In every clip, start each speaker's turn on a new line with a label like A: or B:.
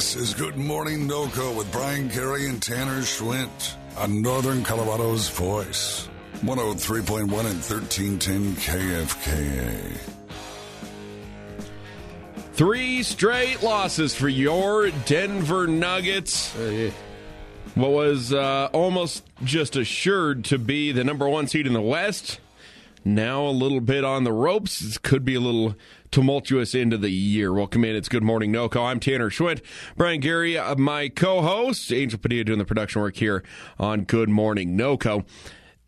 A: This is Good Morning NoCo with Brian Carey and Tanner Schwint on Northern Colorado's Voice. 103.1 and 1310 KFKA.
B: Three straight losses for your Denver Nuggets. What was uh, almost just assured to be the number one seed in the West. Now a little bit on the ropes. Could be a little tumultuous end of the year. Welcome in. It's Good Morning NoCo. I'm Tanner Schwint. Brian Gary, uh, my co-host. Angel Padilla doing the production work here on Good Morning NoCo.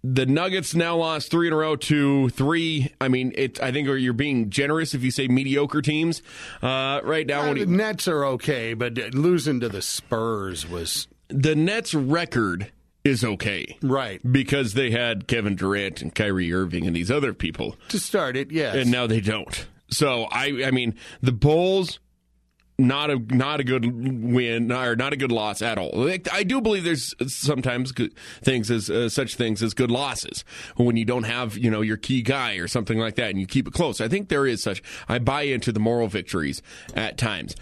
B: The Nuggets now lost three in a row to three. I mean, it. I think you're being generous if you say mediocre teams. Uh, right now,
C: Uh, the
B: you,
C: Nets are okay, but losing to the Spurs was
B: the Nets' record is okay
C: right
B: because they had Kevin Durant and Kyrie Irving and these other people,
C: to start it. Yes,
B: and now they don't. So I, I mean, the Bulls. Not a not a good win or not a good loss at all. Like, I do believe there's sometimes good things as uh, such things as good losses when you don't have you know your key guy or something like that and you keep it close. I think there is such. I buy into the moral victories at times.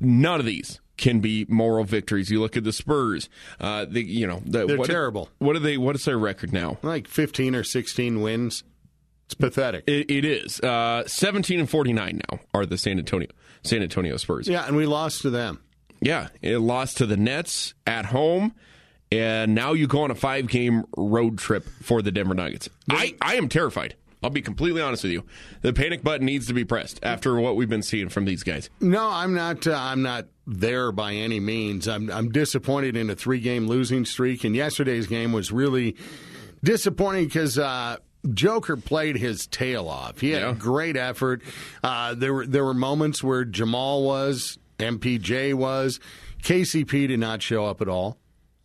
B: None of these can be moral victories. You look at the Spurs. Uh, the you know the,
C: They're
B: what,
C: terrible.
B: What are they? What is their record now?
C: like fifteen or sixteen wins. It's pathetic.
B: It, it is uh, seventeen and forty nine now are the San Antonio San Antonio Spurs.
C: yeah, and we lost to them.
B: Yeah, it lost to the Nets at home, and now you go on a five game road trip for the Denver Nuggets. I, I am terrified. I'll be completely honest with you. The panic button needs to be pressed after what we've been seeing from these guys.
C: No, I'm not. Uh, I'm not there by any means. I'm, I'm disappointed in a three game losing streak, and yesterday's game was really disappointing because. Uh, Joker played his tail off. He had
B: Yeah.
C: great effort. Uh, there were there were moments where Jamal was, MPJ was, KCP did not show up at all.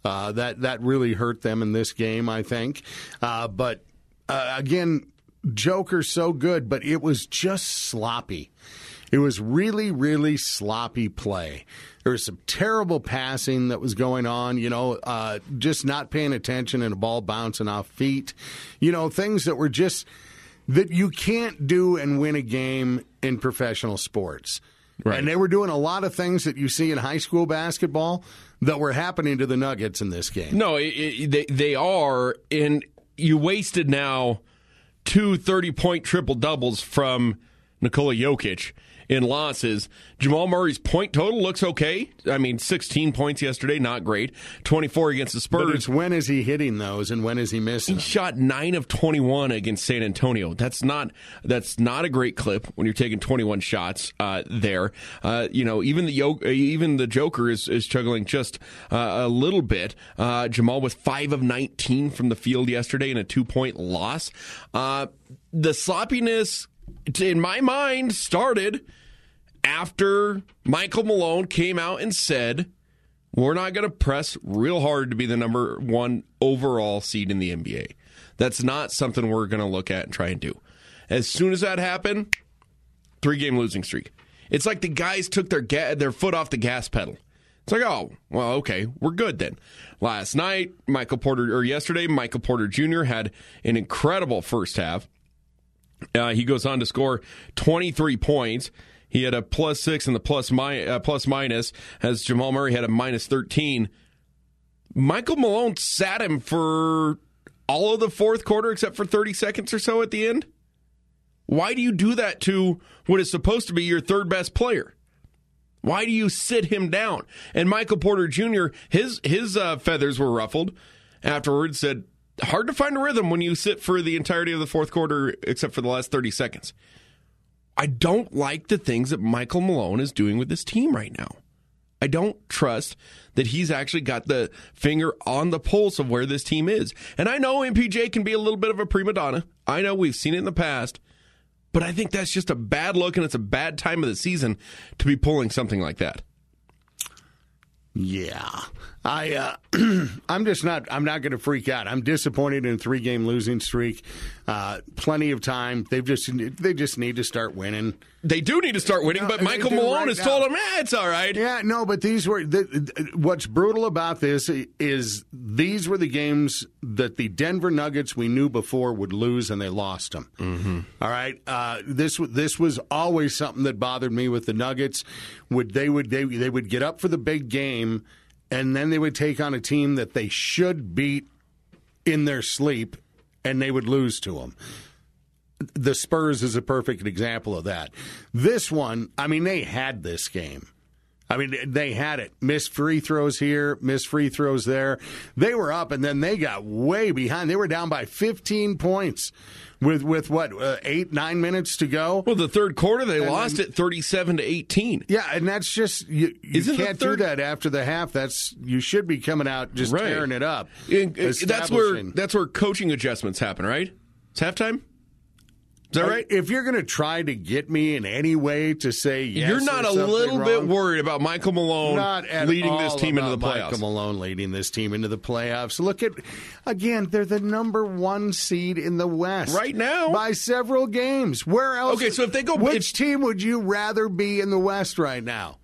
C: Uh, that that really hurt them in this game, I think. Uh, but uh, again, Joker so good, but it was just sloppy. It was really, really sloppy play. There was some terrible passing that was going on, you know, uh, just not paying attention and a ball bouncing off feet. You know, things that were just that you can't do and win a game in professional sports.
B: Right.
C: And they were doing a lot of things that you see in high school basketball that were happening to the Nuggets in this game.
B: No, it, it, they, they are, and you wasted now two 30 point triple doubles from Nikola Jokic in losses. Jamal Murray's point total looks okay. I mean, 16 points yesterday, not great. 24 against the Spurs.
C: when is he hitting those and when is he missing?
B: He
C: them?
B: shot nine of twenty one against San Antonio. That's not that's not a great clip when you're taking twenty one shots uh, there. Uh, you know, even the even the Joker is, is struggling just uh, a little bit. Uh, Jamal was five of nineteen from the field yesterday in a two point loss. Uh, the sloppiness, in my mind, started after Michael Malone came out and said. We're not going to press real hard to be the number one overall seed in the NBA. That's not something we're going to look at and try and do. As soon as that happened, three game losing streak. It's like the guys took their ga- their foot off the gas pedal. It's like, oh, well, okay, we're good then. Last night, Michael Porter, or yesterday, Michael Porter Jr. had an incredible first half. Uh, he goes on to score 23 points. He had a plus six and the plus, uh, plus minus, as Jamal Murray had a minus 13. Michael Malone sat him for all of the fourth quarter except for 30 seconds or so at the end. Why do you do that to what is supposed to be your third best player? Why do you sit him down? And Michael Porter Jr. his his uh, feathers were ruffled afterwards. Said hard to find a rhythm when you sit for the entirety of the fourth quarter, except for the last thirty seconds. I don't like the things that Michael Malone is doing with this team right now. I don't trust that he's actually got the finger on the pulse of where this team is. And I know MPJ can be a little bit of a prima donna. I know we've seen it in the past. But I think that's just a bad look and it's a bad time of the season to be pulling something like that.
C: Yeah. I uh, I'm just not I'm not going to freak out. I'm disappointed in a three game losing streak. Uh, plenty of time. They've just they just need to start winning.
B: They do need to start winning,
C: No,
B: but Michael Malone
C: right
B: has
C: now.
B: told them, eh, it's all right.
C: Yeah, no, but these were the, what's brutal about this is these were the games that the Denver Nuggets we knew before would lose, and they lost them. Mm-hmm. right, uh, this this was always something that bothered me with the Nuggets. Would they would they they would get up for the big game, and then they would take on a team that they should beat in their sleep, and they would lose to them the Spurs is a perfect example of that. This one, I mean, they had this game. I mean, they had it. Missed free throws here, missed free throws there. They were up, and then they got way behind. They were down by 15 points with with what uh, eight nine minutes to go.
B: Well, the third quarter, they lost it 37 to 18.
C: Yeah, and that's just you, you
B: Isn't
C: can't
B: third-
C: do that after the half. That's you should be coming out just
B: Right.
C: tearing it up.
B: And, that's where that's where coaching adjustments happen, right? It's halftime. Is that right?
C: If you're going to try to get me in any way to say yes,
B: You're not a little bit worried about Michael Malone leading this team into the playoffs.
C: Michael Malone leading this team into the playoffs. Look at again, they're the number one seed in the West
B: Right now.
C: by several games. Where else?
B: Okay, so if they go-
C: which
B: if-
C: team would you rather be in the West right now?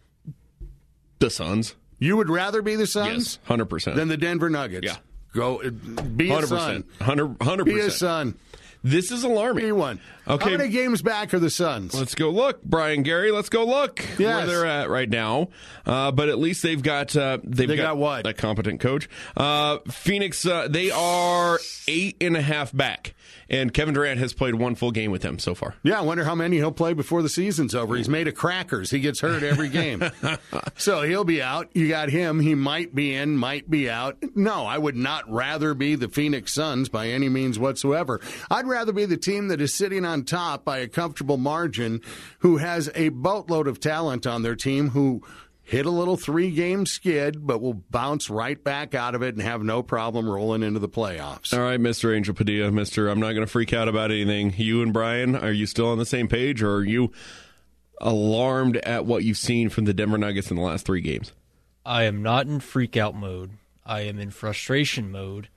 B: The Suns,
C: You would rather be the Suns
B: yes, hundred percent,
C: than the Denver Nuggets.
B: Yeah.
C: go be a
B: hundred
C: Sun.
B: percent,
C: Be a. Sun.
B: This is alarming.
C: Be one.
B: Okay.
C: How many games back are the Suns?
B: Let's go look, Brian Gary. Let's go look where they're at right now. Uh, but at least they've got uh, they've
C: They got what?
B: a competent coach. Uh, Phoenix, uh, they are eight and a half back, and Kevin Durant has played one full game with them so far.
C: Yeah, I wonder how many he'll play before the season's over. He's made of crackers. He gets hurt every game. so he'll be out. You got him. He might be in, might be out. No, I would not rather be the Phoenix Suns by any means whatsoever. I'd rather be the team that is sitting on top by a comfortable margin who has a boatload of talent on their team who hit a little three game skid but will bounce right back out of it and have no problem rolling into the playoffs.
B: All right, Mr. Angel Padilla, Mr. I'm not going to freak out about anything. You and Brian, are you still on the same page, or are you alarmed at what you've seen from the Denver Nuggets in the last three games?
D: I am not in freak out mode. I am in frustration mode.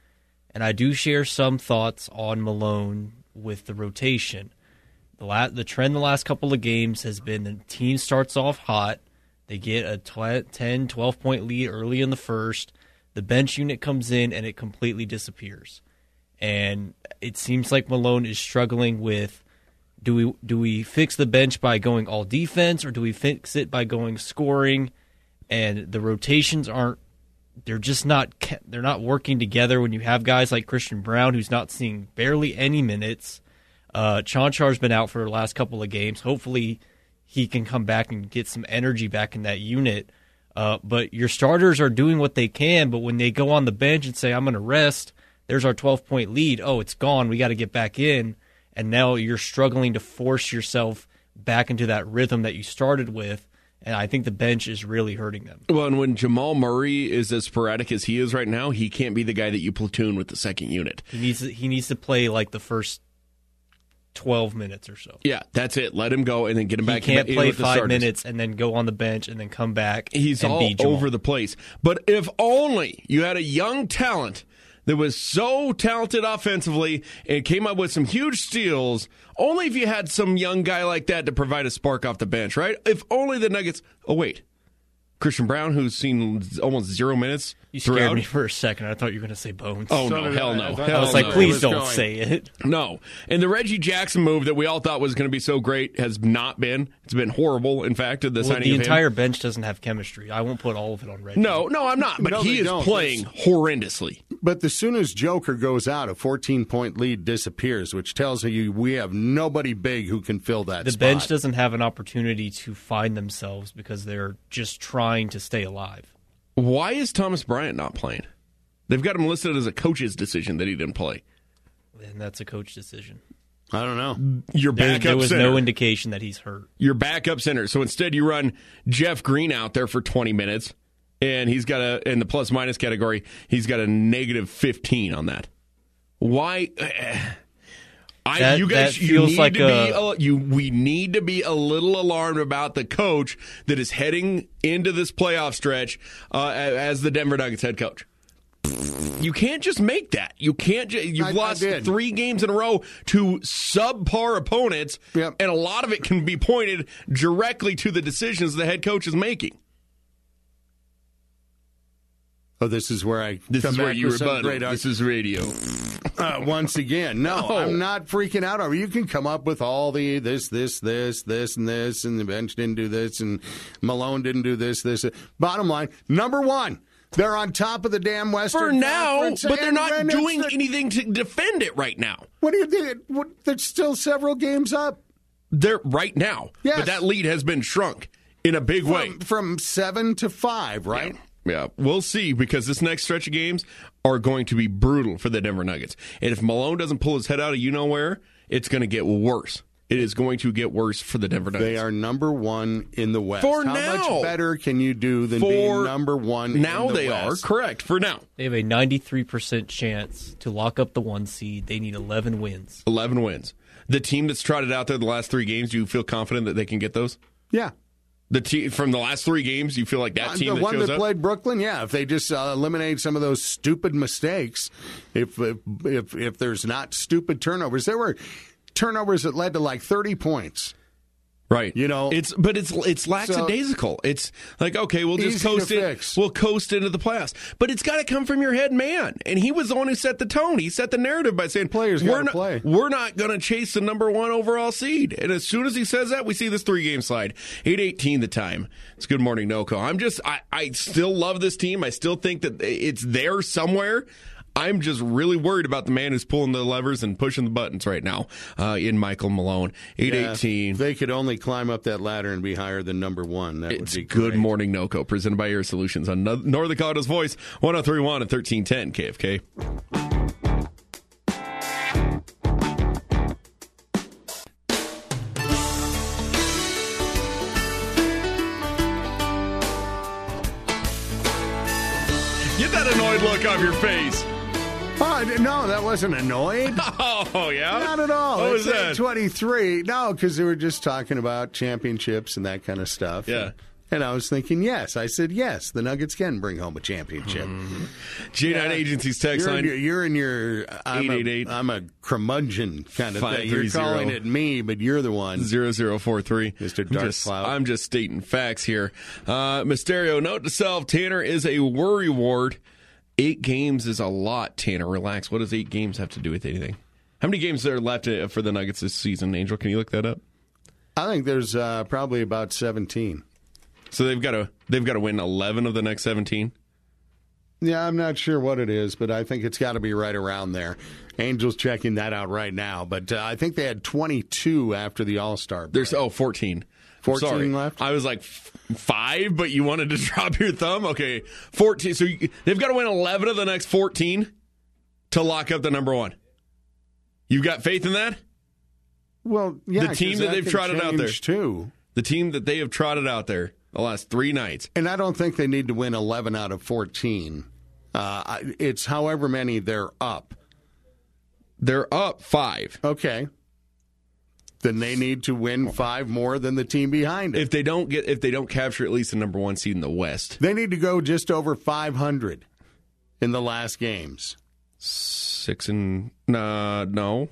D: And I do share some thoughts on Malone with the rotation. The la- the trend the last couple of games has been the team starts off hot. They get a tw- 10, 12 point lead early in the first. The bench unit comes in and it completely disappears. And it seems like Malone is struggling with do we do we fix the bench by going all defense or do we fix it by going scoring? And the rotations aren't they're just not they're not working together when you have guys like Christian Braun who's not seeing barely any minutes. Uh, Cancar's been out for the last couple of games. Hopefully, he can come back and get some energy back in that unit. Uh, but your starters are doing what they can. But when they go on the bench and say, "I'm going to rest," there's our 12 point lead. Oh, it's gone. We got to get back in. And now you're struggling to force yourself back into that rhythm that you started with. And I think the bench is really hurting them.
B: Well, and when Jamal Murray is as sporadic as he is right now, he can't be the guy that you platoon with the second unit.
D: He needs to, he needs to play like the first 12 minutes or so.
B: Yeah, that's it. Let him go and then get him
D: He
B: back.
D: can't
B: in
D: play five minutes and then go on the bench and then come back.
B: He's all over the place. But if only you had a young talent that was so talented offensively and came up with some huge steals. Only if you had some young guy like that to provide a spark off the bench, right? If only the Nuggets. Oh wait, Christian Braun, who's seen almost zero minutes
D: You scared
B: throughout.
D: me for a second. I thought you were going to say Bones.
B: Oh
C: So
B: no, hell no,
C: I
B: hell
D: I was like,
C: It
D: please
C: was
D: don't
C: going.
D: say it.
B: No. And the Reggie Jackson move that we all thought was going to be so great has not been. It's been horrible. In fact, the
D: Well,
B: signing
D: the
B: of him.
D: entire bench doesn't have chemistry. I won't put all of it on Reggie.
B: No, no, I'm not. But
C: No,
B: he is
C: don't.
B: playing horrendously.
C: But as soon as Joker goes out, a 14 point lead disappears, which tells you we have nobody big who can fill that
D: The
C: spot.
D: bench doesn't have an opportunity to find themselves because they're just trying to stay alive.
B: Why is Thomas Bryant not playing? They've got him listed as a coach's decision that he didn't play.
D: And that's a coach decision.
C: I don't know.
B: Your
D: There,
B: backup
D: there was
B: center.
D: no indication that he's hurt.
B: your backup center. So instead, you run Jeff Green out there for 20 minutes, and he's got a in the plus minus category. He's got a negative 15 on that. Why? Eh, I,
D: That-
B: you guys, you need
D: like
B: to be
D: a-
B: a, you. We need to be a little alarmed about the coach that is heading into this playoff stretch uh, as the Denver Nuggets head coach. You can't just make that. You can't. Ju- you've
C: I- I
B: lost
C: did.
B: three games in a row to subpar opponents,
C: Yep.
B: and a lot of it can be pointed directly to the decisions the head coach is making.
C: Oh, this is where I
B: This
C: come
B: is where you
C: with
B: rebuttal.
C: great
B: This is radio.
C: uh, once again. No,
B: No.
C: I'm not freaking out over. You can come up with all the this, this, this, this, and this, and the bench didn't do this, and Malone didn't do this, this. Bottom line, number one, they're on top of the damn Western
B: For now,
C: Conference,
B: but they're not doing
C: the-
B: anything to defend it right now.
C: What do you think? There's still several games up
B: They're right now,
C: Yes.
B: but that lead has been shrunk in a big way.
C: from, from seven to five, right?
B: Yeah, we'll see because this next stretch of games are going to be brutal for the Denver Nuggets. And if Malone doesn't pull his head out of you know where, it's going to get worse. It is going to get worse for the Denver Nuggets.
C: They are number one in the West.
B: For
C: How
B: now.
C: much better can you do than
B: for
C: being number one?
B: Now
C: in the
B: they
C: West?
B: are correct for now.
D: They have a 93% chance to lock up the one seed. They need 11 wins.
B: 11 wins. The team that's trotted out there the last three games, do you feel confident that they can get those?
C: Yeah.
B: The team from the last three games, you feel like that team
C: Uh, the
B: that
C: one that
B: up?
C: played Brooklyn, yeah. If they just uh, eliminate some of those stupid mistakes, if, if if if there's not stupid turnovers, there were turnovers that led to like 30 points.
B: Right.
C: You know-
B: it's but it's it's lackadaisical. it's like okay, we'll just coast it.
C: fix.
B: We'll coast into the playoffs, but it's got to come from your head man. And he was the one who set the tone. He set the narrative by saying
C: Players
B: we're not
C: play."
B: we're not going to chase the number one overall seed. And as soon as he says that, we see this three game slide. Eight eighteen the time. It's good morning, Noco. I'm just I I still love this team. I still think that it's there somewhere. I'm just really worried about the man who's pulling the levers and pushing the buttons right now uh, in Michael Malone. Eight eighteen.
C: If they could only climb up that ladder and be higher than number one. That
B: It's
C: would be
B: Good
C: great.
B: Morning NOCO, presented by Air Solutions on No- Northern Colorado's Voice, 1031 and 1310 KFK. Get that annoyed look off your face.
C: Oh, no, that wasn't annoyed.
B: Oh, yeah?
C: Not at all.
B: What was that?
C: 23. No, because they were just talking about championships and that kind of stuff.
B: Yeah.
C: And I was thinking, yes. I said, yes, the Nuggets can bring home a championship.
B: J9
C: Yeah.
B: Agency's text
C: You're in,
B: line.
C: your, you're in your I'm a,
B: 888.
C: I'm a curmudgeon kind of thing. You're calling it me, but you're the one.
B: 0043.
C: Mr.
B: I'm
C: Dark
B: just,
C: Cloud.
B: I'm just stating facts here. Uh, Mysterio, note to self Tanner is a worry ward. Eight games is a lot, Tanner. Relax. What does eight games have to do with anything? How many games are left uh, for the Nuggets this season, Angel? Can you look that up?
C: I think there's uh, probably about 17.
B: So they've got to they've got to win eleven of the next seventeen.
C: Yeah, I'm not sure what it is, but I think it's got to be right around there. Angels checking that out right now, but uh, I think they had 22 after the All Star.
B: There's oh 14.
C: 14
B: Sorry.
C: left?
B: I was like f- five, but you wanted to drop your thumb. Okay, fourteen. So you, they've got to win eleven of the next fourteen to lock up the number one. You've got faith in that?
C: Well, yeah,
B: The team that they've trotted out there.
C: too.
B: The team that they have trotted out there the last three nights.
C: And I don't think they need to win 11 out of 14. Uh, it's however many they're up.
B: They're up five.
C: Okay. Then they need to win five more than the team behind it.
B: If they don't get, if they don't capture at least the number one seed in the West,
C: They need to go just over 500 in the last games.
B: six and uh, no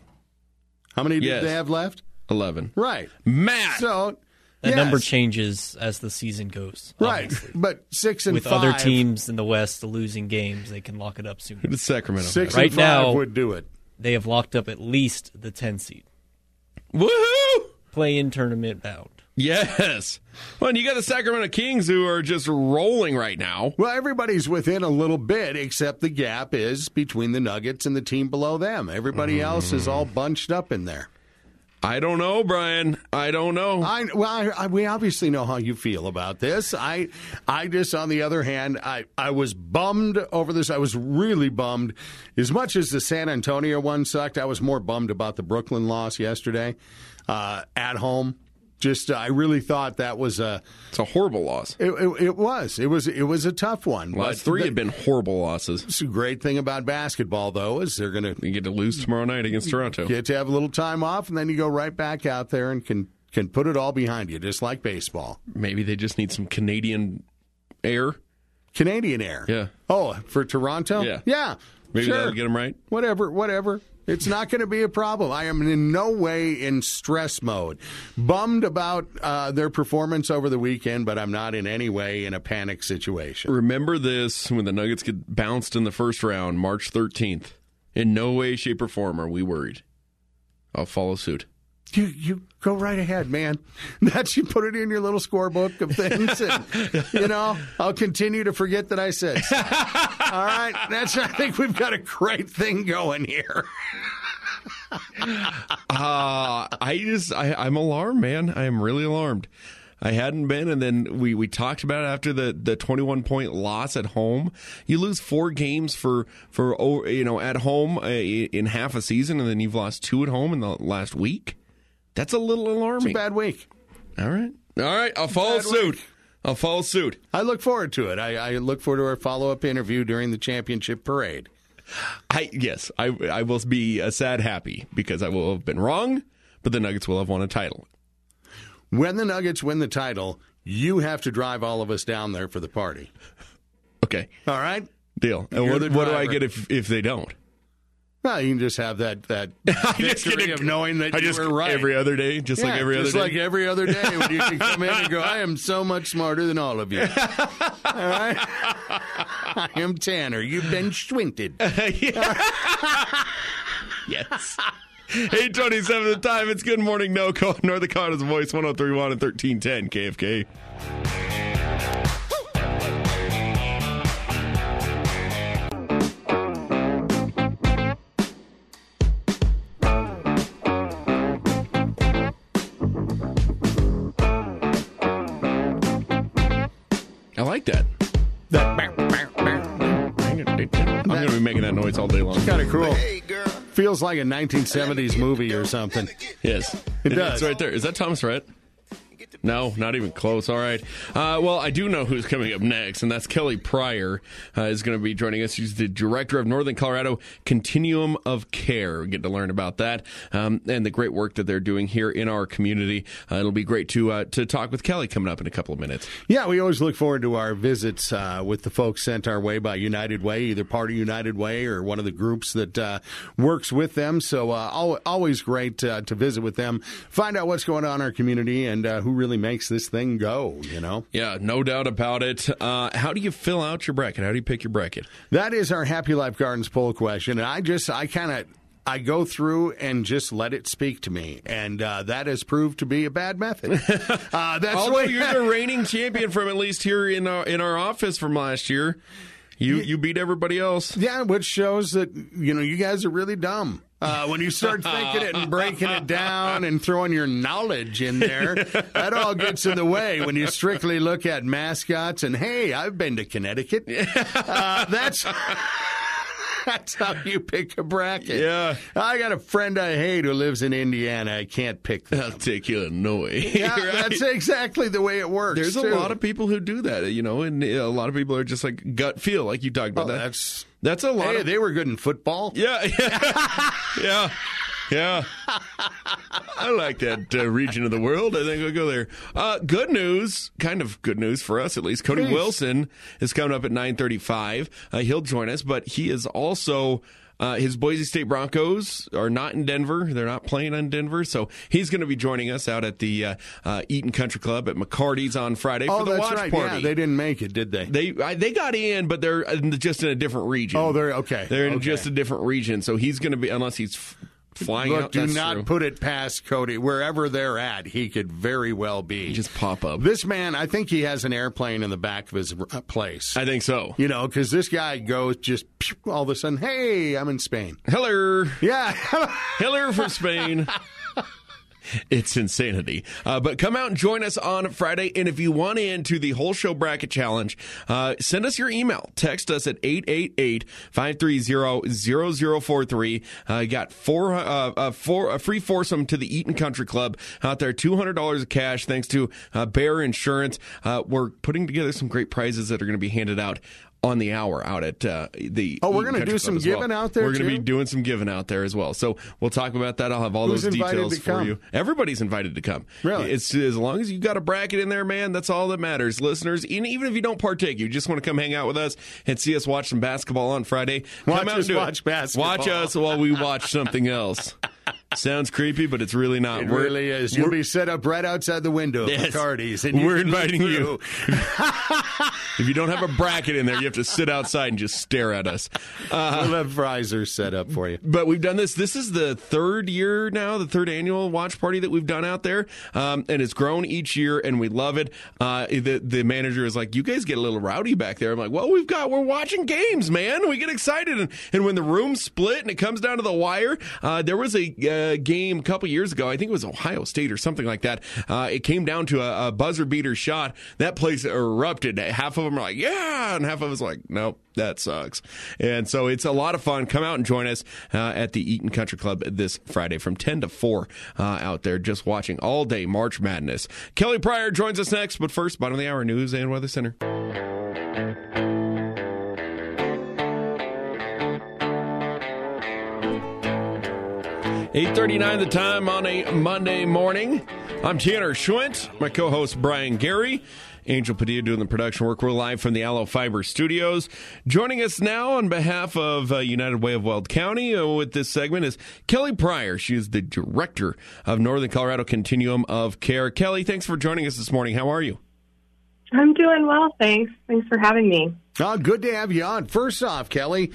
C: How many
B: Yes.
C: do they have left?
B: eleven.
C: Right.
B: Matt,
C: So
D: That
C: yes,
D: number changes as the season goes.
C: Right.
D: obviously.
C: But six and
D: With
C: five.
D: other teams in the West losing games, they can lock it up sooner.
B: who did Sacramento?
C: Six?
D: Right
C: and five
D: now-
C: would do it.
D: They have locked up at least the 10 seed.
B: Woohoo!
D: Play in tournament bound.
B: Yes. Well, and you got the Sacramento Kings who are just rolling right now.
C: Well, everybody's within a little bit, except the gap is between the Nuggets and the team below them. Everybody mm. else is all bunched up in there.
B: I don't know, Brian. I don't know.
C: I well, I, I, we obviously know how you feel about this. I, I just, on the other hand, I, I was bummed over this. I was really bummed. As much as the San Antonio one sucked, I was more bummed about the Brooklyn loss yesterday uh, at home. Just, uh, I really thought that was a.
B: It's a horrible loss.
C: It, it, it was. It was. It was a tough one.
B: Last three
C: the-
B: have been horrible losses.
C: It's a great thing about basketball, though, is they're going to
B: You get to lose tomorrow night against Toronto.
C: get to have a little time off, and then you go right back out there and can can put it all behind you, just like baseball.
B: Maybe they just need some Canadian air.
C: Canadian Air.
B: Yeah.
C: Oh, for Toronto.
B: Yeah.
C: Yeah.
B: Maybe
C: sure.
B: that'll get them right.
C: Whatever. Whatever. It's not going to be a problem. I am in no way in stress mode. Bummed about uh, their performance over the weekend, but I'm not in any way in a panic situation.
B: Remember this when the Nuggets get bounced in the first round, March 13th. In no way, shape, or form are we worried. I'll follow suit.
C: You you go right ahead, man. That you put it in your little scorebook of things, and you know I'll continue to forget that I said. so. All right, that's. I think we've got a great thing going here.
B: Uh, I just, I, I'm alarmed, man. I am really alarmed. I hadn't been, and then we, we talked about it after the, the 21 point loss at home. You lose four games for for you know at home uh, in half a season, and then you've lost two at home in the last week. That's a little alarming.
C: Bad week.
B: All right, all right. I'll follow suit.
C: week.
B: I'll follow suit.
C: I look forward to it. I, I look forward to our follow up interview during the championship parade.
B: I yes, I I will be a sad happy because I will have been wrong, but the Nuggets will have won a title.
C: When the Nuggets win the title, you have to drive all of us down there for the party.
B: Okay,
C: All right?
B: deal. And
C: You're
B: what, what do I get if if they don't?
C: Well, you can just have that that
B: just
C: victory
B: get
C: of knowing that
B: I
C: you
B: just
C: were right.
B: every other day, just like
C: Yeah,
B: every other day.
C: just
B: day.
C: like every other day when you can come in and go, I am so much smarter than all of you. all right? I am Tanner. You've been swinted.
B: yes. 827 the time. It's Good Morning NoCo. North Dakota's voice 1031 and 1310 KFK. I like that. That. I'm going to be making that noise all day long.
C: It's kind of cool. Feels like a 1970s movie or something.
B: Yes,
C: It
B: It's
C: does.
B: right there. Is that Thomas Rhett? No, not even close. All right. Uh, well, I do know who's coming up next, and that's Kelly Pryor uh, is going to be joining us. She's the director of Northern Colorado Continuum of Care. We get to learn about that um, and the great work that they're doing here in our community. Uh, it'll be great to uh, to talk with Kelly coming up in a couple of minutes.
C: Yeah, we always look forward to our visits uh, with the folks sent our way by United Way, either part of United Way or one of the groups that uh, works with them. So uh, always great uh, to visit with them, find out what's going on in our community and uh, who really makes this thing go, you know?
B: Yeah, no doubt about it. Uh, how do you fill out your bracket? How do you pick your bracket?
C: That is our Happy Life Gardens poll question. And I just, I kind of. I go through and just let it speak to me, and uh, that has proved to be a bad method. Uh, that's
B: Although
C: way-
B: you're the reigning champion from at least here in our in our office from last year, you you beat everybody else.
C: Yeah, which shows that you know you guys are really dumb. Uh, when you start thinking it and breaking it down and throwing your knowledge in there, that all gets in the way. When you strictly look at mascots and hey, I've been to Connecticut. Uh, that's that's how you pick a bracket.
B: Yeah.
C: I got a friend I hate who lives in Indiana. I can't pick them.
B: I'll take Illinois.
C: Yeah,
B: Right?
C: that's exactly the way it works.
B: There's a lot of people who do that, you know, and a lot of people are just like gut feel, like you talked about
C: Oh,
B: that.
C: that's
B: That's a lot
C: hey,
B: of
C: they were good in football.
B: yeah, yeah, yeah, yeah. I like that uh, region of the world. I think I'll go there. Uh, good news, kind of good news for us at least. Cody
C: Please.
B: Wilson is coming up at 9:35. Uh, he'll join us, but he is also. Uh, his Boise State Broncos are not in Denver. They're not playing in Denver, so he's going to be joining us out at the uh, uh, Eaton Country Club at McCarty's on Friday
C: Oh,
B: for the watch
C: right.
B: party.
C: Yeah, they didn't make it, did they?
B: They I, they got in, but they're in- just in a different region.
C: Oh, they're okay.
B: They're in
C: Okay.
B: just a different region, so he's going to be unless he's f- flying
C: Look,
B: out.
C: do not
B: true.
C: put it past Cody. Wherever they're at, he could very well be.
B: just pop up.
C: this man, I think he has an airplane in the back of his uh, place.
B: I think so.
C: you know, because this guy goes just all of a sudden, hey, I'm in Spain.
B: Heller,
C: Yeah.
B: Heller from Spain. it's insanity. Uh, but come out and join us on Friday. And if you want into the whole show bracket challenge, uh, send us your email. Text us at 888 530 0043. Uh, got four, uh, uh, four, a free foursome to the Eaton Country Club out there. $200 of cash thanks to uh, Bear Insurance. We're putting together some great prizes that are going to be handed out on the hour out at uh, the.
C: Oh, we're going to do some giving
B: well.
C: out there.
B: We're going
C: to
B: be doing some giving out there as well. So we'll talk about that. I'll have all
C: Who's
B: those details for
C: come?
B: you. Everybody's invited to come.
C: Really?
B: It's as long as you got a bracket in there, man. That's all that matters, listeners. And even if you don't partake, you just want to come hang out with us and see us watch some basketball on Friday.
C: Watch
B: come out and do
C: watch
B: it.
C: basketball.
B: Watch us while we watch something else. Sounds creepy, but it's really not.
C: It
B: We're-
C: really is. You'll be set up right outside the window
B: Yes.
C: of McCarty's. And
B: We're inviting you. if you don't have a bracket in there, you have to sit outside and just stare at us. Uh,
C: We'll have Frizer set up for you.
B: but we've done this. This is the third year now, the third annual watch party that we've done out there, um, and it's grown each year, and we love it. Uh, the the manager is like, "You guys get a little rowdy back there." I'm like, "Well, we've got we're watching games, man. We get excited, and, and when the room split and it comes down to the wire, uh, there was a uh, game a couple years ago. I think it was Ohio State or something like that. Uh, it came down to a, a buzzer beater shot. That place erupted. Half of them are like, "Yeah," and half of us like, "Nope." That sucks. And so it's a lot of fun. Come out and join us uh, at the Eaton Country Club this Friday from 10 to 4 uh, out there, just watching all day March Madness. Kelly Pryor joins us next, but first, bottom of the hour news and weather center. 8.39 the time on a Monday morning. I'm Tanner Schwint, my co-host Brian Gary. Angel Padilla doing the production work. We're live from the Allo Fiber Studios. Joining us now on behalf of uh, United Way of Weld County uh, with this segment is Kelly Pryor. She is the director of Northern Colorado Continuum of Care. Kelly, thanks for joining us this morning. How are you?
E: I'm doing well, thanks. Thanks for having me.
C: Oh, good to have you on. First off, Kelly,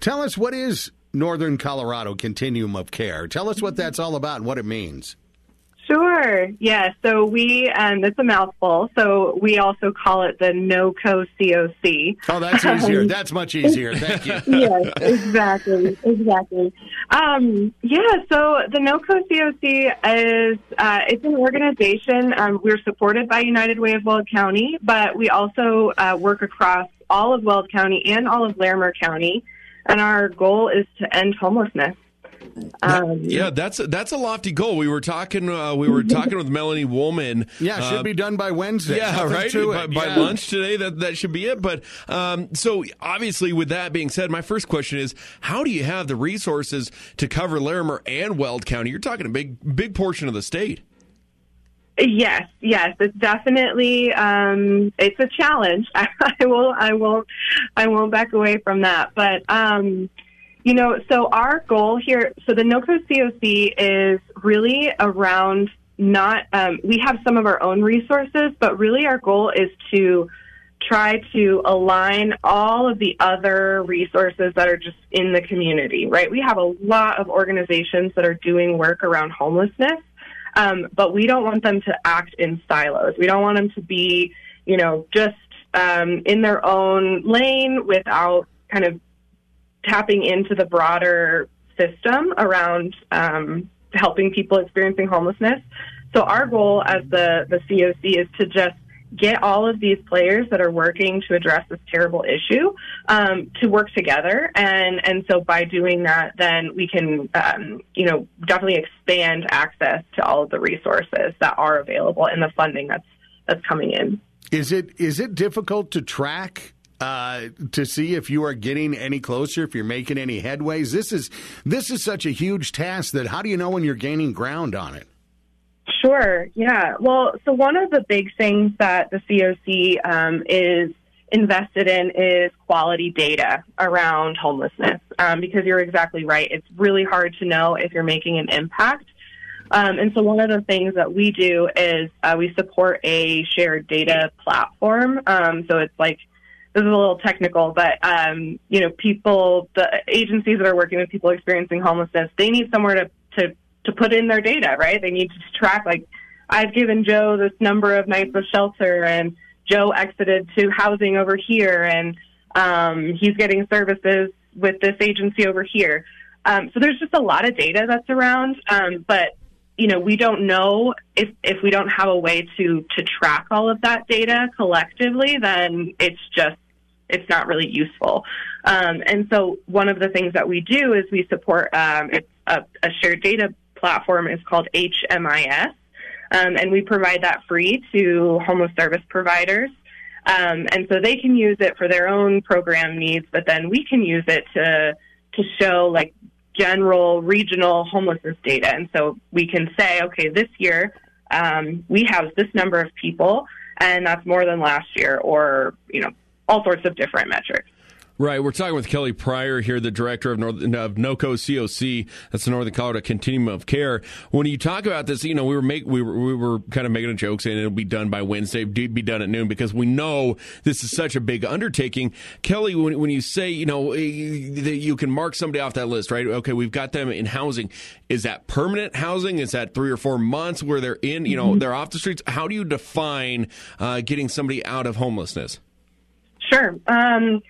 C: tell us what is Northern Colorado Continuum of Care. Tell us what that's all about and what it means.
E: Sure. Yeah. So we, um, it's a mouthful. So we also call it the NOCO COC.
C: Oh, that's easier. That's much easier. Thank you.
E: yes, exactly, exactly. Um, yeah, so the NOCO COC is uh, it's an organization. Um, we're supported by United Way of Weld County, but we also uh, work across all of Weld County and all of Larimer County, and our goal is to end homelessness. Um,
B: Yeah, that's a, that's a lofty goal. We were talking uh, we were talking with Melanie Woolman.
C: Yeah, should
B: uh,
C: be done by Wednesday.
B: Yeah,
C: Nothing
B: right. By, by
C: Yeah.
B: lunch today, that that should be it. But um, so obviously, with that being said, my first question is: How do you have the resources to cover Larimer and Weld County? You're talking a big big portion of the state.
E: Yes, yes, it's definitely um, it's a challenge. I, will, I won't, I won't back away from that. But um, you know, so our goal here, so the NOCO COC is really around not. Um, we have some of our own resources, but really our goal is to try to align all of the other resources that are just in the community. Right? We have a lot of organizations that are doing work around homelessness. Um, but we don't want them to act in silos. We don't want them to be, you know, just um, in their own lane without kind of tapping into the broader system around um, helping people experiencing homelessness. So our goal as the the COC is to just get all of these players that are working to address this terrible issue um, to work together, and and so by doing that, then we can um, you know definitely expand access to all of the resources that are available and the funding that's that's coming in.
C: Is it is it difficult to track uh, to see if you are getting any closer, if you're making any headways? This is this is such a huge task that how do you know when you're gaining ground on it?
E: Sure. Yeah. Well, so one of the big things that the COC um, is invested in is quality data around homelessness um, because you're exactly right. It's really hard to know if you're making an impact. Um, and so one of the things that we do is uh, we support a shared data platform. Um, so it's like this is a little technical, but um, you know, people, the agencies that are working with people experiencing homelessness, they need somewhere to to to put in their data, right? They need to track like I've given Joe this number of nights of shelter, and Joe exited to housing over here, and um, he's getting services with this agency over here. Um, so there's just a lot of data that's around, um, but you know, we don't know if, if we don't have a way to, to track all of that data collectively, then it's just, it's not really useful. Um, and so one of the things that we do is we support, um, it's a, a shared data platform is called HMIS. Um, and we provide that free to homeless service providers. Um, and so they can use it for their own program needs, but then we can use it to to show like general regional homelessness data. And so we can say, okay, this year um, we have this number of people, and that's more than last year, or you know, all sorts of different metrics.
B: Right. We're talking with Kelly Pryor here, the director of, North, of NOCO COC. That's the Northern Colorado Continuum of Care. When you talk about this, you know, we were make, we were, we were kind of making a joke saying it'll be done by Wednesday, be done at noon because we know this is such a big undertaking. Kelly, when, when you say, you know, eh, you can mark somebody off that list, right? Okay, we've got them in housing. Is that permanent housing? Is that three or four months where they're in, you know, mm-hmm. they're off the streets? How do you define uh, getting somebody out of homelessness?
E: Sure. Um,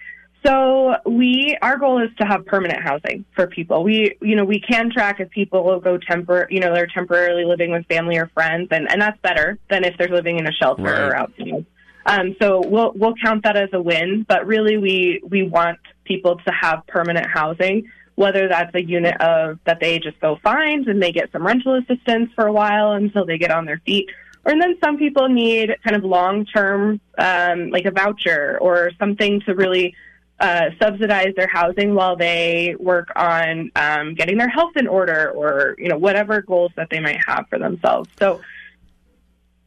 E: so we, our goal is to have permanent housing for people. We, you know, we can track if people will go tempor, you know, they're temporarily living with family or friends, and, and that's better than if they're living in a shelter right. or outside. Um, so we'll we'll count that as a win, but really we we want people to have permanent housing, whether that's a unit of that they just go find and they get some rental assistance for a while until they get on their feet, or and then some people need kind of long term, um, like a voucher or something to really uh, subsidize their housing while they work on um, getting their health in order or you know whatever goals that they might have for themselves. So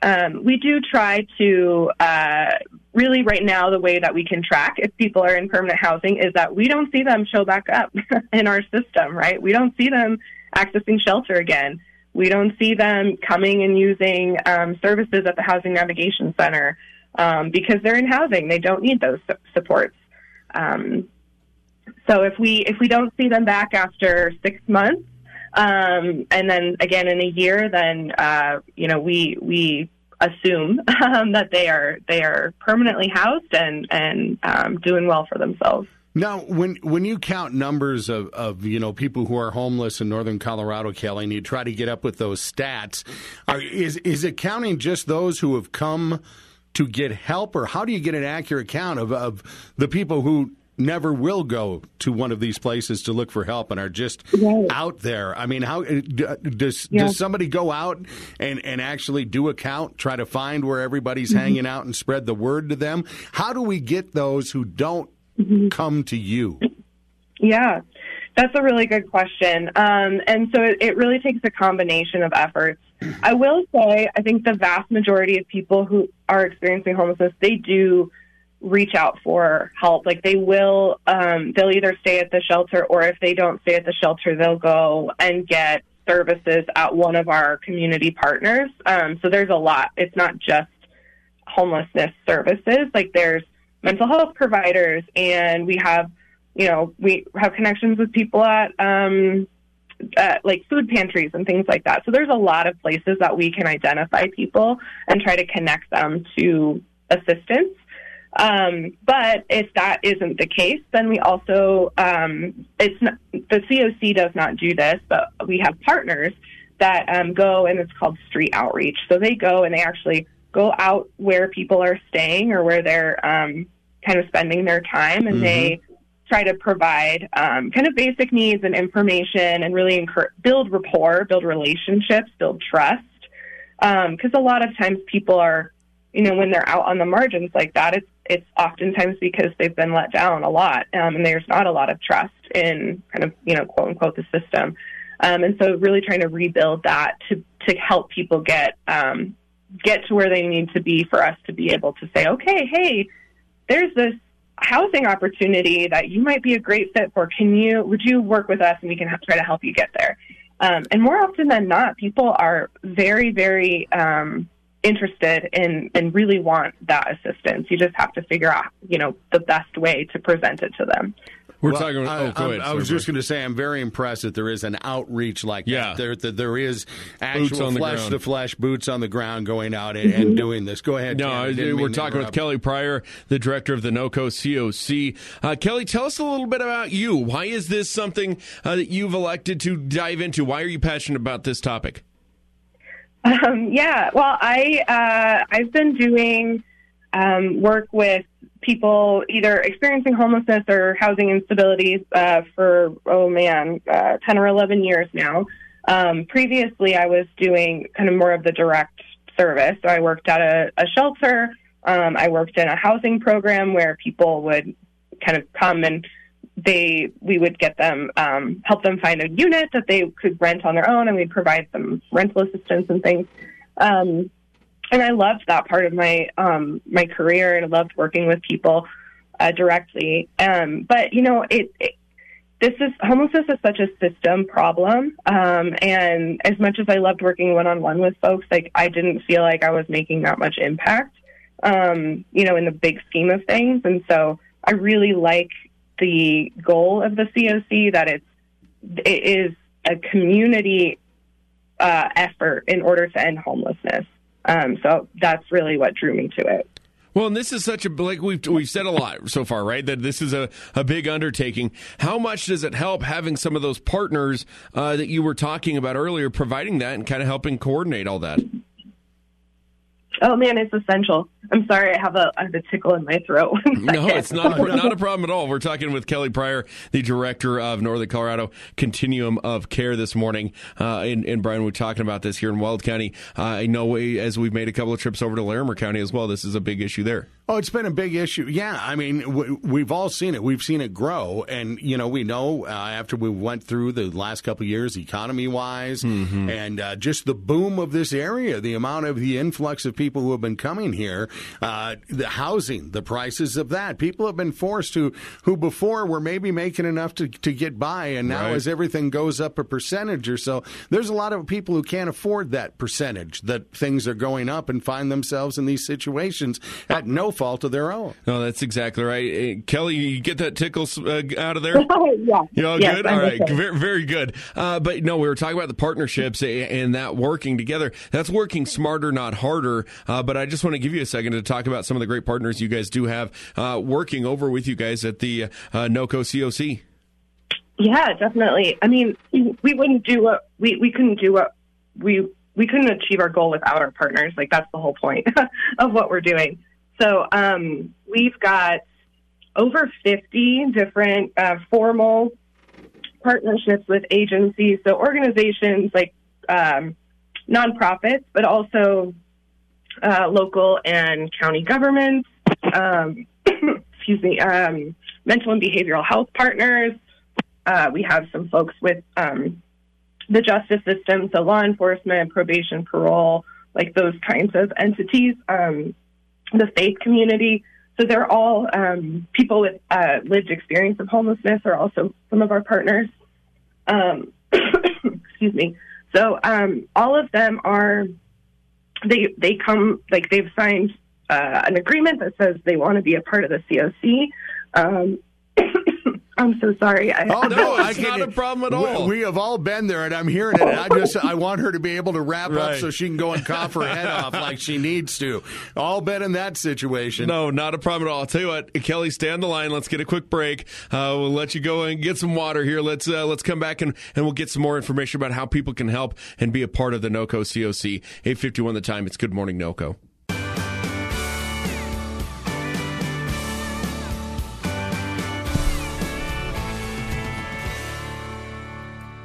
E: um, we do try to uh, really right now the way that we can track if people are in permanent housing is that we don't see them show back up in our system right? We don't see them accessing shelter again. We don't see them coming and using um, services at the housing navigation center um, because they're in housing. They don't need those supports um, so if we if we don't see them back after six months, um, and then again in a year, then uh, you know we we assume um, that they are they are permanently housed and and um, doing well for themselves.
C: Now, when when you count numbers of, of you know people who are homeless in northern Colorado, Kelly, and you try to get up with those stats, are, is is it counting just those who have come to get help, or how do you get an accurate count of, of the people who never will go to one of these places to look for help and are just right. out there. I mean, how uh, does yeah. does somebody go out and and actually do a count, try to find where everybody's mm-hmm. hanging out and spread the word to them? How do we get those who don't mm-hmm. come to you?
E: Yeah. That's a really good question. Um, and so it, it really takes a combination of efforts. I will say, I think the vast majority of people who are experiencing homelessness, they do reach out for help. Like they will, um, they'll either stay at the shelter or if they don't stay at the shelter, they'll go and get services at one of our community partners. Um, so there's a lot. It's not just homelessness services. Like there's mental health providers and we have you know, we have connections with people at, um, at like food pantries and things like that. So there's a lot of places that we can identify people and try to connect them to assistance. Um, but if that isn't the case, then we also um, it's not, the COC does not do this, but we have partners that um, go and it's called street outreach. So they go and they actually go out where people are staying or where they're um, kind of spending their time, and mm-hmm. they try to provide um, kind of basic needs and information and really build rapport, build relationships, build trust. Because um, a lot of times people are, you know, when they're out on the margins like that, it's it's oftentimes because they've been let down a lot, um, and there's not a lot of trust in kind of you know quote unquote the system. Um, and so, really trying to rebuild that to to help people get um, get to where they need to be for us to be able to say, okay, hey, there's this housing opportunity that you might be a great fit for. Can you, would you work with us and we can have, try to help you get there? Um, and more often than not, people are very, very um, interested in and really want that assistance. You just have to figure out, you know, the best way to present it to them.
B: We're well, talking. I, oh, ahead,
C: I was just going to say, I'm very impressed that there is an outreach like yeah. that. There, that there is actual flesh to flesh, boots on the ground, going out and, and doing this. Go ahead.
B: No, we're talking with Kelly Pryor, the director of the NOCO COC. Uh, Kelly, tell us a little bit about you. Why is this something uh, that you've elected to dive into? Why are you passionate about this topic?
E: Um, yeah, well, I uh, I've been doing um, work with people either experiencing homelessness or housing instability uh, for oh man, uh, ten or eleven years now. Um, previously, I was doing kind of more of the direct service. So I worked at a, a shelter. Um, I worked in a housing program where people would kind of come and they we would get them um, help them find a unit that they could rent on their own, and we'd provide them rental assistance and things. Um, and I loved that part of my um, my career, and I loved working with people uh, directly. Um, but you know, it, it this is homelessness is such a system problem, um, and as much as I loved working one on one with folks, like I didn't feel like I was making that much impact, um, you know, in the big scheme of things. And so I really like the goal of the COC that it's it is a community uh, effort in order to end homelessness. Um, so that's really what drew me to it.
B: Well, and this is such a like we've we've said a lot so far, right? That this is a, a big undertaking. How much does it help having some of those partners uh, that you were talking about earlier, providing that and kind of helping coordinate all that?
E: Oh man, it's essential. I'm sorry, I have a, I have a tickle in my throat.
B: no, it's not a, not a problem at all. We're talking with Kelly Pryor, the director of Northern Colorado Continuum of Care this morning. Uh, and, and, Brian, we're talking about this here in Weld County. Uh, I know as we've made a couple of trips over to Larimer County as well, this is a big issue there.
C: Oh, it's been a big issue. Yeah, I mean, we've all seen it. We've seen it grow, and you know, we know uh, after we went through the last couple of years, economy wise, mm-hmm. and uh, just the boom of this area, the amount of the influx of people who have been coming here, uh, the housing, the prices of that. People have been forced to who before were maybe making enough to to get by, and now right. as everything goes up a percentage or so, there's a lot of people who can't afford that percentage that things are going up and find themselves in these situations at no fault of their own.
B: No, that's exactly right. Uh, Kelly, you get that tickle uh, out of there?
E: yeah.
B: You
E: all
B: yes, good? I'm all right. Very, very good. Uh, but no, we were talking about the partnerships and that working together. That's working smarter, not harder. Uh, but I just want to give you a second to talk about some of the great partners you guys do have uh, working over with you guys at the uh, NOCO COC.
E: Yeah, definitely. I mean, we wouldn't do what we, we couldn't do what we we couldn't achieve our goal without our partners. Like that's the whole point of what we're doing. So um, we've got over 50 different uh, formal partnerships with agencies, so organizations like um, nonprofits, but also uh, local and county governments. Um, excuse me, um, mental and behavioral health partners. Uh, we have some folks with um, the justice system, so law enforcement, probation, parole, like those kinds of entities. Um, the faith community. So they're all um, people with uh, lived experience of homelessness are also some of our partners. Um, excuse me. So all of them are they they come like they've signed uh, an agreement that says they want to be a part of the COC. Um, I'm so sorry.
B: I, oh no, it's not a problem at all.
C: We, we, have all been there, and I'm hearing it. I just I want her to be able to wrap right. up so she can go and cough her head off like she needs to. All been in that situation.
B: No, not a problem at all. I'll tell you what, Kelly, stay on the line. Let's get a quick break. Uh, we'll let you go and get some water here. Let's uh, let's come back and, and we'll get some more information about how people can help and be a part of the NOCO COC. 851 the time. It's Good Morning NOCO.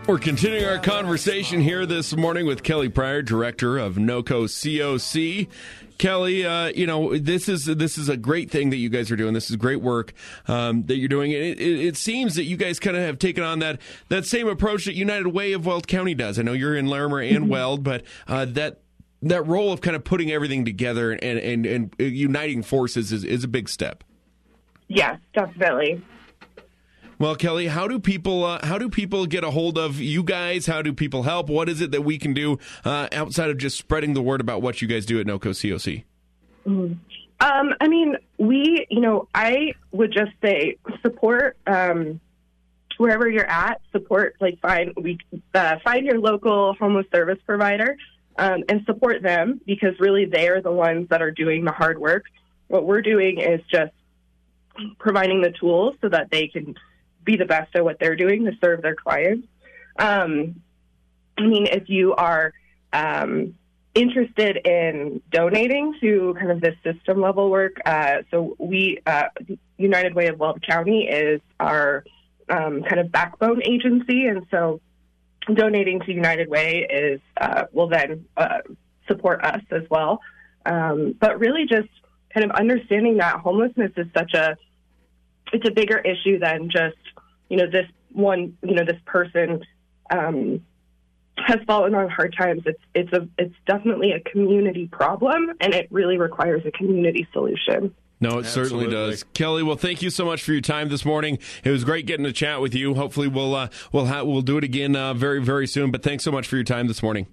B: We're continuing our conversation here this morning with Kelly Pryor, director of NOCO COC. Kelly, uh, you know this is this is a great thing that you guys are doing. This is great work um, that you're doing. It, it, it, seems that you guys kind of have taken on that that same approach that United Way of Weld County does. I know you're in Larimer and mm-hmm. Weld, but uh, that that role of kind of putting everything together and and, and uniting forces is, is a big step.
E: Yes, definitely.
B: Well, Kelly, how do people uh, how do people get a hold of you guys? How do people help? What is it that we can do uh, outside of just spreading the word about what you guys do at NOCO COC?
E: Mm-hmm. Um, I mean, we, you know, I would just say support um, wherever you're at. Support, like find we uh, find your local homeless service provider um, and support them because really they are the ones that are doing the hard work. What we're doing is just providing the tools so that they can be the best at what they're doing to serve their clients. Um, I mean, if you are, um, interested in donating to kind of this system level work. Uh, so we, uh, United Way of Weld County is our um, kind of backbone agency, and so donating to United Way is uh, will then uh, support us as well. Um, but really, just kind of understanding that homelessness is such a it's a bigger issue than just you know this one you know this person um, has fallen on hard times. It's it's a it's definitely a community problem, and it really requires a community solution.
B: No, it Absolutely. certainly does. Kelly, well, thank you so much for your time this morning. It was great getting to chat with you. Hopefully, we'll uh, we'll ha- we'll do it again uh, very very soon. But thanks so much for your time this morning.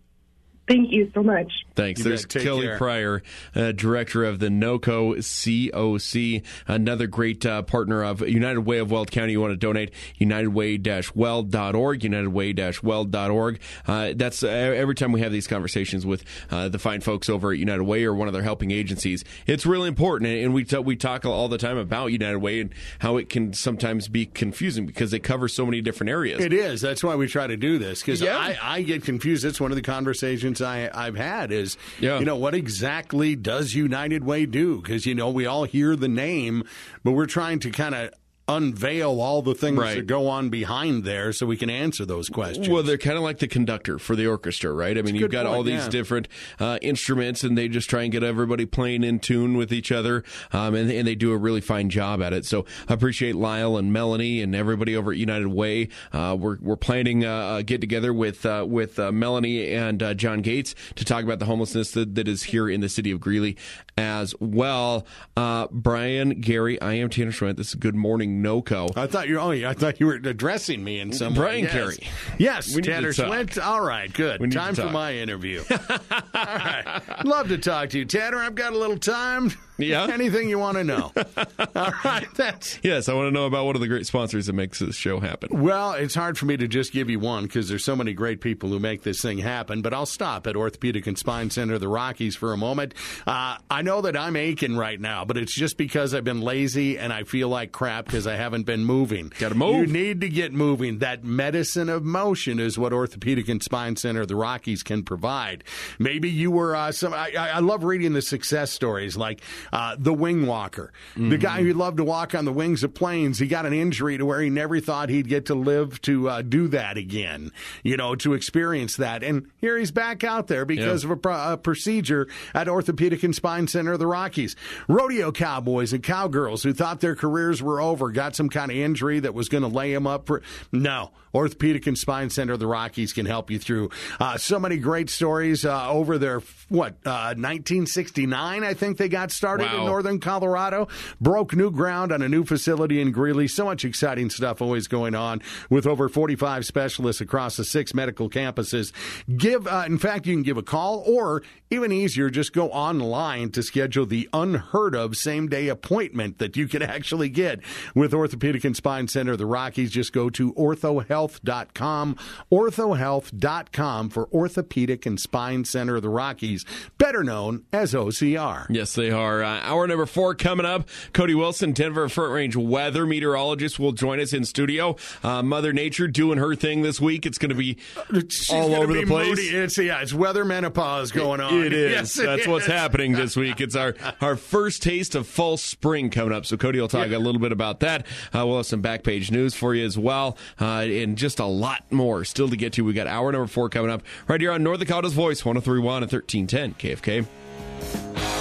E: Thank you so much.
B: Thanks. You There's Kelly care. Pryor, uh, director of the NOCO COC, another great uh, partner of United Way of Weld County. You want to donate, unitedway-weld.org, unitedway-weld.org. Uh, that's uh, every time we have these conversations with uh, the fine folks over at United Way or one of their helping agencies, it's really important. And we, t- we talk all the time about United Way and how it can sometimes be confusing because they cover so many different areas.
C: It is. That's why we try to do this because yeah. I, I get confused. It's one of the conversations I, I've had is, yeah. you know, what exactly does United Way do? Because, you know, we all hear the name, but we're trying to kind of unveil all the things right. that go on behind there so we can answer those questions.
B: Well, they're kind of like the conductor for the orchestra, right? I mean, you've got point, all these yeah. different uh, instruments, and they just try and get everybody playing in tune with each other, um, and, and, they do a really fine job at it. So I appreciate Lyle and Melanie and everybody over at United Way. Uh, we're, we're planning uh, a get together with uh, with uh, Melanie and uh, John Gates to talk about the homelessness that, that is here in the city of Greeley as well. Brian, Gary, I am Tanner Schwent. This is Good Morning NOCO.
C: I thought you were only. I thought you were addressing me in some
B: Brian
C: yes.
B: Carey.
C: Yes, we Tanner Swint. All right, good. Time for my interview. All right, love to talk to you, Tanner. I've got a little time. Yeah. Anything you want to know. All right. That's
B: yes. I want to know about one of the great sponsors that makes this show happen.
C: Well, it's hard for me to just give you one because there's so many great people who make this thing happen. But I'll stop at Orthopedic and Spine Center, the Rockies, for a moment. Uh, I know that I'm aching right now, but it's just because I've been lazy and I feel like crap because I haven't been moving.
B: Got to move.
C: You need to get moving. That medicine of motion is what Orthopedic and Spine Center, the Rockies, can provide. Maybe you were uh, some. I, I love reading the success stories like uh, the wing walker, mm-hmm. the guy who loved to walk on the wings of planes. He got an injury to where he never thought he'd get to live to uh, do that again, you know, to experience that. And here he's back out there because of a, a, procedure at Orthopedic and Spine Center of the Rockies. Rodeo cowboys and cowgirls who thought their careers were over got some kind of injury that was going to lay them up for. No, Orthopedic and Spine Center of the Rockies can help you through. Uh, so many great stories uh, over their, what, 1969, uh, I think they got started wow. in northern Colorado. Broke new ground on a new facility in Greeley. So much exciting stuff always going on with over 45 specialists across the six medical campuses. Give, uh, in fact, you can give a call or even easier, just go online to schedule the unheard of same day appointment that you can actually get with Orthopedic and Spine Center of the Rockies. Just go to orthohealth.com, orthohealth.com orthohealth.com for Orthopedic and Spine Center of the Rockies, better known as OCR.
B: Yes, they are. Uh, hour number four coming up. Cody Wilson, Denver Front Range weather meteorologist, will join us in studio. Uh, Mother Nature doing her thing this week. It's going to be She's all over the place. Moody.
C: It's, yeah, it's weather menopause going on.
B: It is. Yes, That's what's happening this week. It's our, our first taste of fall spring coming up. So Cody will talk yeah. a little bit about that. Uh, we'll have some back page news for you as well, uh, and just a lot more still to get to. We got hour number four coming up right here on North Dakota's Voice, 1031 and 1310 KFK.